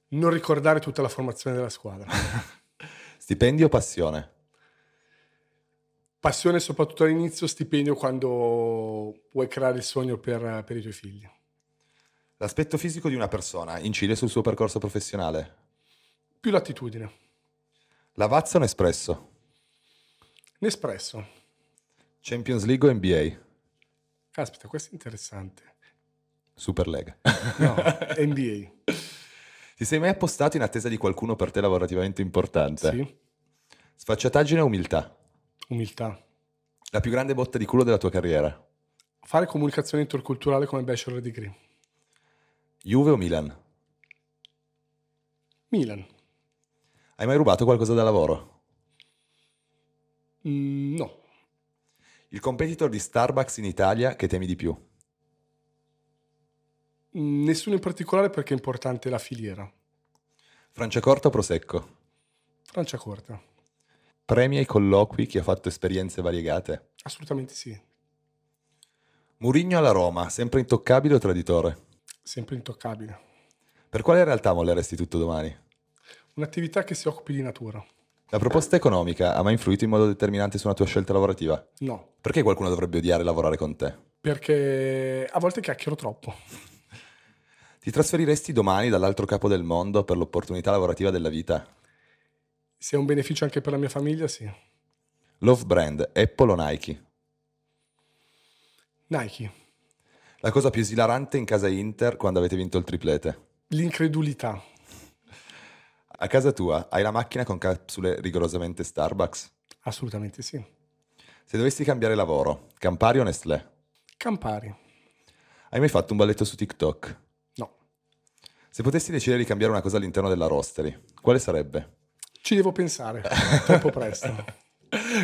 Non ricordare tutta la formazione della squadra. stipendio o passione? Passione soprattutto all'inizio, stipendio quando vuoi creare il sogno per, per i tuoi figli. L'aspetto fisico di una persona incide sul suo percorso professionale? Più l'attitudine. Lavazza o Nespresso? Nespresso. Champions League o NBA? Caspita, questo è interessante. Superlega. No, NBA. Ti sei mai appostato in attesa di qualcuno per te lavorativamente importante? Sì. Sfacciataggine o umiltà? Umiltà. La più grande botta di culo della tua carriera? Fare comunicazione interculturale come bachelor degree. Juve o Milan? Milan. Hai mai rubato qualcosa da lavoro? Mm, no. Il competitor di Starbucks in Italia che temi di più? Mm, nessuno in particolare perché è importante la filiera. Franciacorta o Prosecco? Franciacorta. Premi ai colloqui chi ha fatto esperienze variegate? Assolutamente sì. Murigno alla Roma, sempre intoccabile o traditore? Sempre intoccabile. Per quale realtà molleresti tutto domani? Un'attività che si occupi di natura. La proposta economica ha mai influito in modo determinante su una tua scelta lavorativa? No. Perché qualcuno dovrebbe odiare lavorare con te? Perché a volte chiacchiero troppo. Ti trasferiresti domani dall'altro capo del mondo per l'opportunità lavorativa della vita? Se è un beneficio anche per la mia famiglia, sì. Love brand, Apple o Nike? Nike. La cosa più esilarante in casa Inter quando avete vinto il triplete? L'incredulità. A casa tua hai la macchina con capsule rigorosamente Starbucks? Assolutamente sì. Se dovessi cambiare lavoro, Campari o Nestlé? Campari. Hai mai fatto un balletto su TikTok? No. Se potessi decidere di cambiare una cosa all'interno della rostery, quale sarebbe? Ci devo pensare, troppo presto.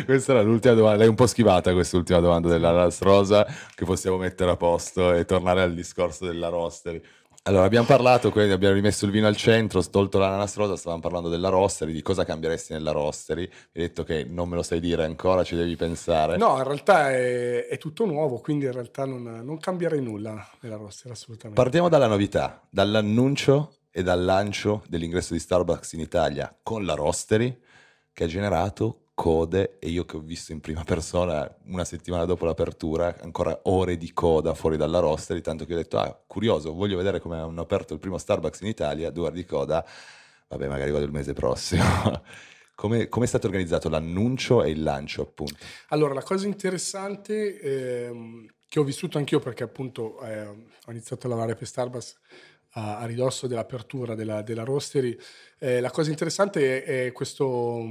Questa era l'ultima domanda. L'hai un po' schivata quest'ultima domanda della Las Rosa, che possiamo mettere a posto e tornare al discorso della roster. Allora, abbiamo parlato, quindi abbiamo rimesso il vino al centro, tolto l'ananas rosa, stavamo parlando della roastery, di cosa cambieresti nella roastery. Mi hai detto che non me lo sai dire ancora, ci devi pensare. No, in realtà è, è tutto nuovo, quindi in realtà non, non cambierei nulla nella roastery, assolutamente. Partiamo dalla novità, dall'annuncio e dal lancio dell'ingresso di Starbucks in Italia con la roastery, che ha generato code e io che ho visto in prima persona una settimana dopo l'apertura ancora ore di coda fuori dalla roster tanto che ho detto ah curioso voglio vedere come hanno aperto il primo Starbucks in Italia due ore di coda vabbè magari vado il mese prossimo. Come, come è stato organizzato l'annuncio e il lancio appunto? Allora la cosa interessante ehm, che ho vissuto anch'io perché appunto eh, ho iniziato a lavorare per Starbucks a, ridosso dell'apertura della, della roastery eh, la cosa interessante è, è questo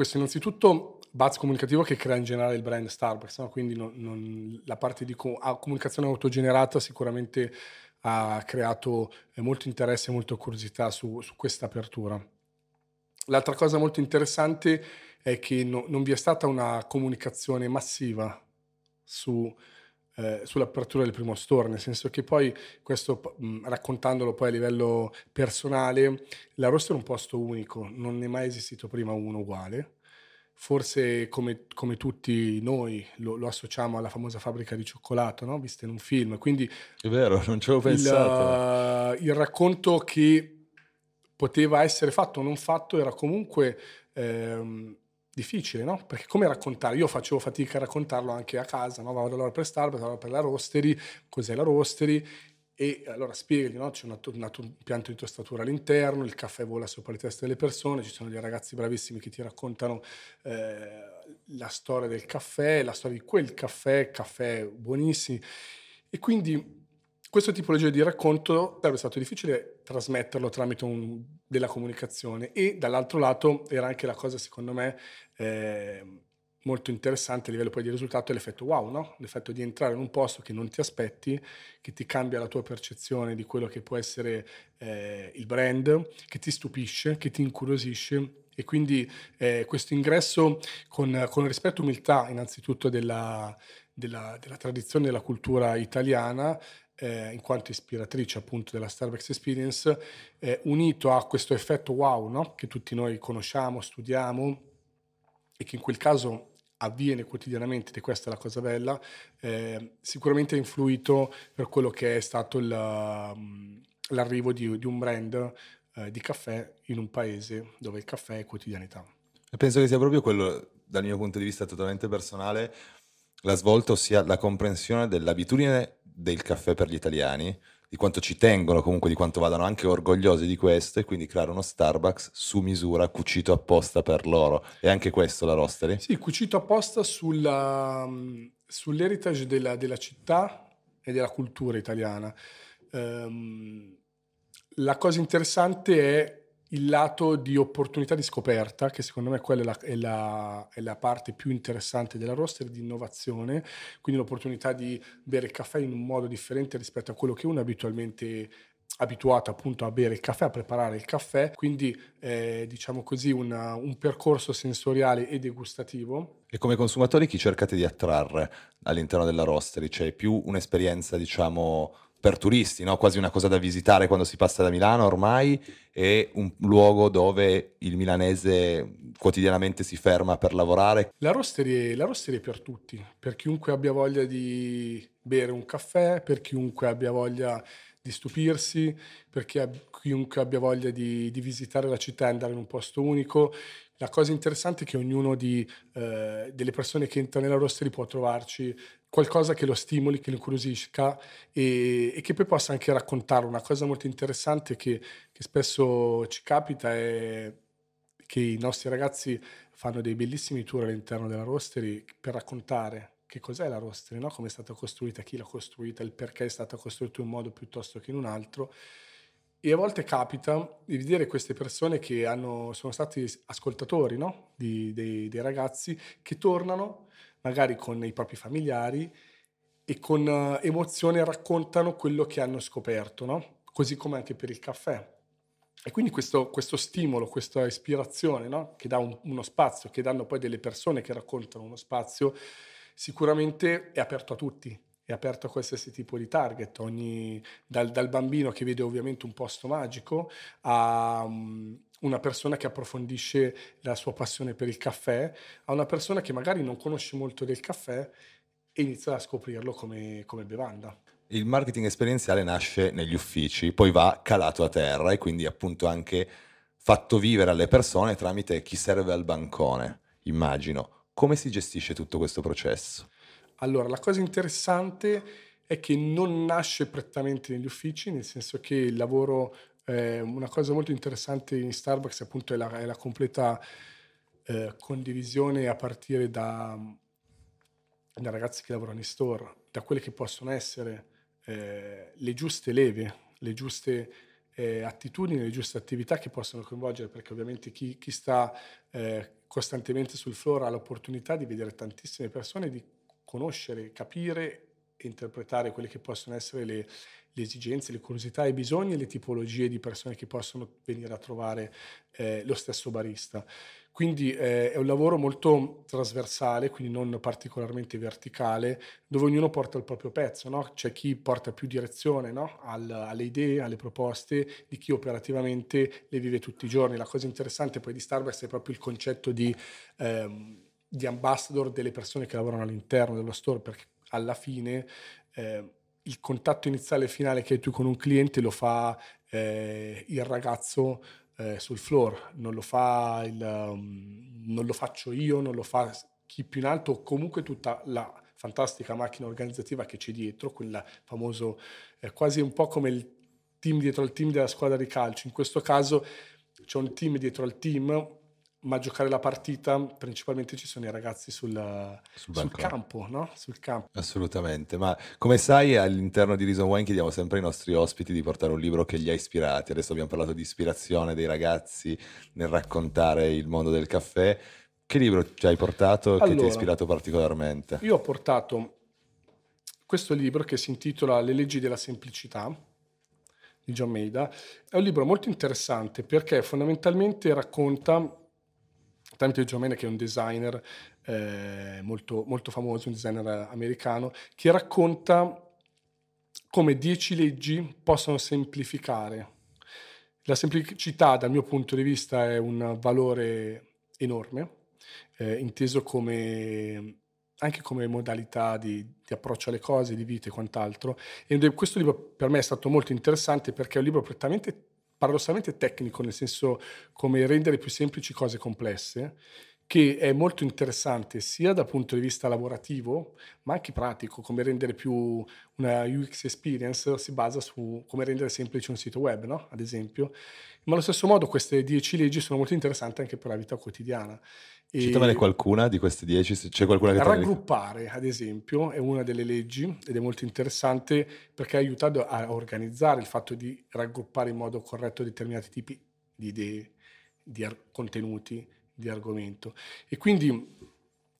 questo innanzitutto buzz comunicativo che crea in generale il brand Starbucks, no? quindi non, non, la parte di co- comunicazione autogenerata sicuramente ha creato eh, molto interesse e molta curiosità su, su questa apertura. L'altra cosa molto interessante è che no, non vi è stata una comunicazione massiva su, eh, sull'apertura del primo store, nel senso che poi questo mh, raccontandolo poi a livello personale, la roster è un posto unico, non ne è mai esistito prima uno uguale. Forse come, come tutti noi lo, lo, associamo alla famosa fabbrica di cioccolato, no? vista in un film. Quindi è vero, non ci avevo pensato. Il, il racconto che poteva essere fatto o non fatto era comunque ehm, difficile, no? Perché come raccontare? Io facevo fatica a raccontarlo anche a casa, no? Vado a lavorare per Starbucks, vado per la roastery, cos'è la roastery? E allora spieghi, no? C'è un, un, un pianto di tostatura all'interno, il caffè vola sopra le teste delle persone, ci sono dei ragazzi bravissimi che ti raccontano eh, la storia del caffè, la storia di quel caffè, caffè buonissimi. E quindi questo tipologia di racconto sarebbe stato difficile trasmetterlo tramite un, della comunicazione e dall'altro lato era anche la cosa secondo me eh, molto interessante a livello poi di risultato è l'effetto wow, no? l'effetto di entrare in un posto che non ti aspetti, che ti cambia la tua percezione di quello che può essere eh, il brand, che ti stupisce, che ti incuriosisce e quindi eh, questo ingresso con, con rispetto e umiltà innanzitutto della, della, della tradizione della cultura italiana eh, in quanto ispiratrice appunto della Starbucks Experience, eh, unito a questo effetto wow no? che tutti noi conosciamo, studiamo e che in quel caso avviene quotidianamente, ed questa è la cosa bella, eh, sicuramente ha influito per quello che è stato il, um, l'arrivo di, di, un brand eh, di caffè in un paese dove il caffè è quotidianità. E penso che sia proprio quello, dal mio punto di vista totalmente personale, la svolta, ossia la comprensione dell'abitudine del caffè per gli italiani, di quanto ci tengono, comunque di quanto vadano anche orgogliosi di questo e quindi creare uno Starbucks su misura, cucito apposta per loro. E anche questo la roastery? Sì, cucito apposta sulla, sull'heritage della, della, città e della cultura italiana. Um, la cosa interessante è il lato di opportunità di scoperta, che secondo me quella è la, è la, è la parte più interessante della roster, di innovazione, quindi l'opportunità di bere il caffè in un modo differente rispetto a quello che uno è abitualmente abituato appunto a bere il caffè, a preparare il caffè, quindi eh, diciamo così una, un percorso sensoriale e degustativo. E come consumatori chi cercate di attrarre all'interno della roastery? C'è più un'esperienza diciamo per turisti, no? quasi una cosa da visitare quando si passa da Milano ormai, e un luogo dove il milanese quotidianamente si ferma per lavorare. La rosteria, la rosteria è per tutti, per chiunque abbia voglia di bere un caffè, per chiunque abbia voglia di stupirsi, per chiunque abbia voglia di, di visitare la città e andare in un posto unico. La cosa interessante è che ognuno di, eh, delle persone che entra nella rosteria può trovarci qualcosa che lo stimoli, che lo incuriosisca e, e, che poi possa anche raccontare. Una cosa molto interessante che, che spesso ci capita è che i nostri ragazzi fanno dei bellissimi tour all'interno della rostery per raccontare che cos'è la rostery, no? come è stata costruita, chi l'ha costruita, il perché è stata costruita in un modo piuttosto che in un altro e a volte capita di vedere queste persone che hanno, sono stati ascoltatori no? di, dei, dei, ragazzi che tornano magari con i propri familiari e con uh, emozione raccontano quello che hanno scoperto, no? così come anche per il caffè. E quindi questo, questo stimolo, questa ispirazione no? che dà un, uno spazio, che danno poi delle persone che raccontano uno spazio, sicuramente è aperto a tutti è aperto a qualsiasi tipo di target, ogni, dal, dal, bambino che vede ovviamente un posto magico a um, una persona che approfondisce la sua passione per il caffè, a una persona che magari non conosce molto del caffè e inizia a scoprirlo come, come bevanda. Il marketing esperienziale nasce negli uffici, poi va calato a terra e quindi appunto anche fatto vivere alle persone tramite chi serve al bancone, immagino. Come si gestisce tutto questo processo? Allora, la cosa interessante è che non nasce prettamente negli uffici, nel senso che il lavoro, eh, una cosa molto interessante in Starbucks appunto è la, è la completa eh, condivisione a partire da, da, ragazzi che lavorano in store, da quelle che possono essere eh, le giuste leve, le giuste eh, attitudini, le giuste attività che possono coinvolgere, perché ovviamente chi, chi sta eh, costantemente sul floor ha l'opportunità di vedere tantissime persone, di conoscere, capire e interpretare quelle che possono essere le, le esigenze, le curiosità, i bisogni e le tipologie di persone che possono venire a trovare eh, lo stesso barista. Quindi eh, è un lavoro molto trasversale, quindi non particolarmente verticale, dove ognuno porta il proprio pezzo. No? C'è chi porta più direzione no? Al, alle idee, alle proposte, di chi operativamente le vive tutti i giorni. La cosa interessante poi di Starbucks è proprio il concetto di, ehm, di ambassador delle persone che lavorano all'interno dello store, perché alla fine... Eh, il contatto iniziale e finale che hai tu con un cliente lo fa eh, il ragazzo eh, sul floor, non lo, fa il, um, non lo faccio io, non lo fa chi più in alto, o comunque tutta la fantastica macchina organizzativa che c'è dietro, quella famoso, eh, quasi un po' come il team dietro al team della squadra di calcio. In questo caso c'è un team dietro al team ma a giocare la partita principalmente ci sono i ragazzi sul, sul, sul campo, no? Sul campo. Assolutamente, ma come sai all'interno di Reason Wine chiediamo sempre ai nostri ospiti di portare un libro che li ha ispirati. Adesso abbiamo parlato di ispirazione dei ragazzi nel raccontare il mondo del caffè. Che libro ci hai portato allora, che ti ha ispirato particolarmente? Io ho portato questo libro che si intitola Le leggi della semplicità di John Maida. È un libro molto interessante perché fondamentalmente racconta tramite Maynard che è un designer eh, molto, molto famoso, un designer americano, che racconta come dieci leggi possono semplificare. La semplicità dal mio punto di vista è un valore enorme, eh, inteso come anche come modalità di, di, approccio alle cose, di vita e quant'altro. E questo libro per me è stato molto interessante perché è un libro prettamente paradossalmente tecnico, nel senso come rendere più semplici cose complesse, che è molto interessante sia dal punto di vista lavorativo, ma anche pratico, come rendere più una UX experience si basa su come rendere semplice un sito web, no? ad esempio. Ma allo stesso modo queste dieci leggi sono molto interessanti anche per la vita quotidiana. E Citamene qualcuna di queste dieci, c'è qualcuna che Raggruppare, ad esempio, è una delle leggi ed è molto interessante perché ha aiutato a organizzare il fatto di raggruppare in modo corretto determinati tipi di idee, di contenuti, di argomento. E quindi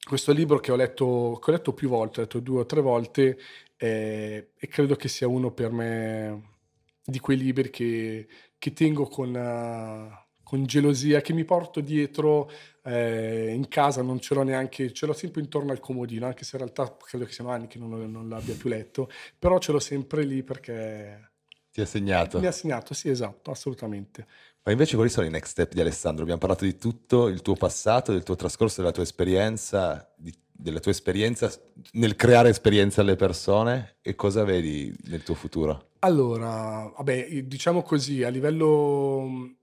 questo libro che ho letto, che ho letto più volte, ho letto due o tre volte, eh, e credo che sia uno per me di quei libri che, che tengo con... Uh, con gelosia che mi porto dietro eh, in casa, non ce l'ho neanche, ce l'ho sempre intorno al comodino, anche se in realtà credo che siano anni che non, non l'abbia più letto, però ce l'ho sempre lì perché... Ti ha segnato? Mi ha segnato, sì, esatto, assolutamente. Ma invece quali sono i next step di Alessandro? Abbiamo parlato di tutto, il tuo passato, del tuo trascorso, della tua esperienza, di, della tua esperienza nel creare esperienze alle persone e cosa vedi nel tuo futuro? Allora, vabbè, diciamo così, a livello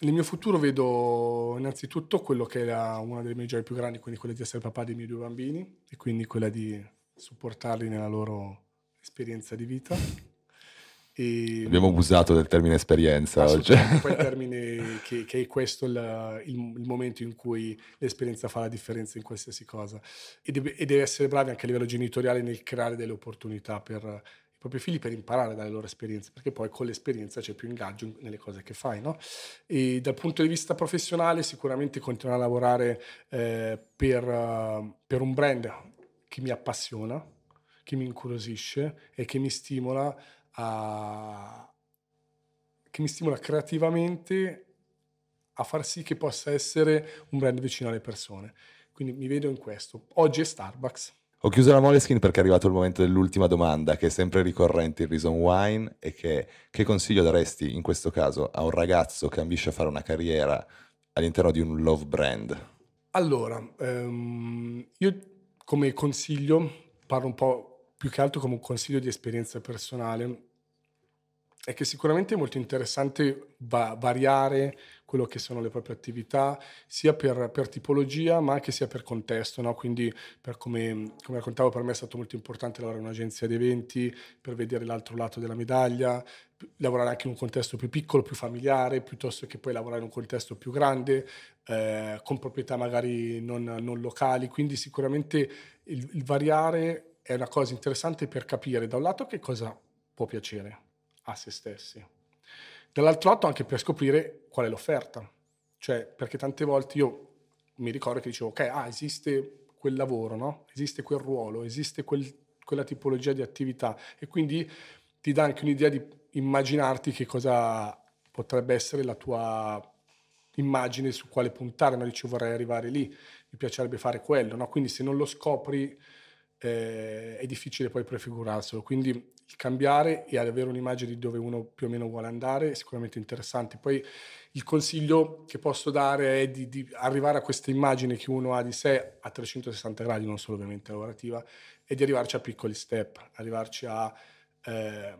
nel mio futuro vedo innanzitutto quello che era una delle mie gioie più grandi, quindi quella di essere papà dei miei due bambini e quindi quella di supportarli nella loro esperienza di vita. E, Abbiamo abusato del termine esperienza oggi. Poi il termine che, che è questo il, il, il, momento in cui l'esperienza fa la differenza in qualsiasi cosa. E deve, e deve essere bravi anche a livello genitoriale nel creare delle opportunità per i propri figli per imparare dalle loro esperienze, perché poi con l'esperienza c'è più ingaggio nelle cose che fai. No? E dal punto di vista professionale sicuramente continuare a lavorare eh, per, per un brand che mi appassiona, che mi incuriosisce e che mi stimola a, che mi stimola creativamente a far sì che possa essere un brand vicino alle persone. Quindi mi vedo in questo. Oggi è Starbucks, Ho chiuso la Moleskin perché è arrivato il momento dell'ultima domanda, che è sempre ricorrente in Reason Wine, e che, che consiglio daresti in questo caso a un ragazzo che ambisce a fare una carriera all'interno di un love brand? Allora, ehm, io come consiglio parlo un po' più che altro come un consiglio di esperienza personale è che sicuramente è molto interessante va- variare quello che sono le proprie attività, sia per, per tipologia, ma anche sia per contesto. No? Quindi, per come, come, raccontavo, per me è stato molto importante lavorare in un'agenzia di eventi, per vedere l'altro lato della medaglia, lavorare anche in un contesto più piccolo, più familiare, piuttosto che poi lavorare in un contesto più grande, eh, con proprietà magari non, non locali. Quindi sicuramente il, il variare è una cosa interessante per capire da un lato che cosa può piacere a se stessi. Dall'altro lato anche per scoprire qual è l'offerta, cioè perché tante volte io mi ricordo che dicevo ok, ah, esiste quel lavoro, no? esiste quel ruolo, esiste quel, quella tipologia di attività e quindi ti dà anche un'idea di immaginarti che cosa potrebbe essere la tua immagine su quale puntare, no? dici vorrei arrivare lì, mi piacerebbe fare quello, no? quindi se non lo scopri eh, è difficile poi prefigurarselo, quindi cambiare e avere un'immagine di dove uno più o meno vuole andare è sicuramente interessante. Poi il consiglio che posso dare è di, di arrivare a questa immagine che uno ha di sé a 360 gradi, non solo ovviamente lavorativa, e di arrivarci a piccoli step, arrivarci a, eh,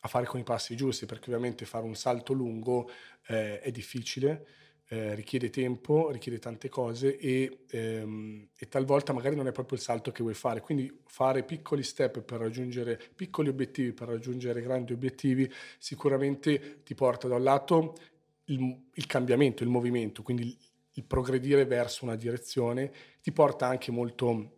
a fare con i passi giusti, perché ovviamente fare un salto lungo eh, è difficile eh, richiede tempo, richiede tante cose e, ehm, e, talvolta magari non è proprio il salto che vuoi fare. Quindi fare piccoli step per raggiungere piccoli obiettivi, per raggiungere grandi obiettivi, sicuramente ti porta da un lato il, il cambiamento, il movimento, quindi il, il progredire verso una direzione, ti porta anche molto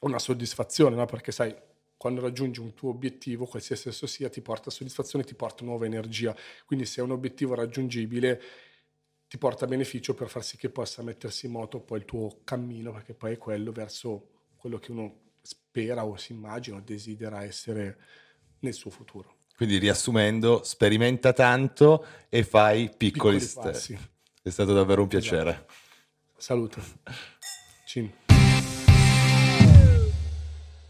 una soddisfazione, no? perché sai, quando raggiungi un tuo obiettivo, qualsiasi esso sia, ti porta soddisfazione, ti porta nuova energia. Quindi se è un obiettivo raggiungibile, ti porta beneficio per far sì che possa mettersi in moto poi il tuo cammino, perché poi è quello verso quello che uno spera o si immagina o desidera essere nel suo futuro. Quindi riassumendo, sperimenta tanto e fai piccoli, piccoli step. Passi. È stato davvero un piacere. Esatto. Salute. Cin.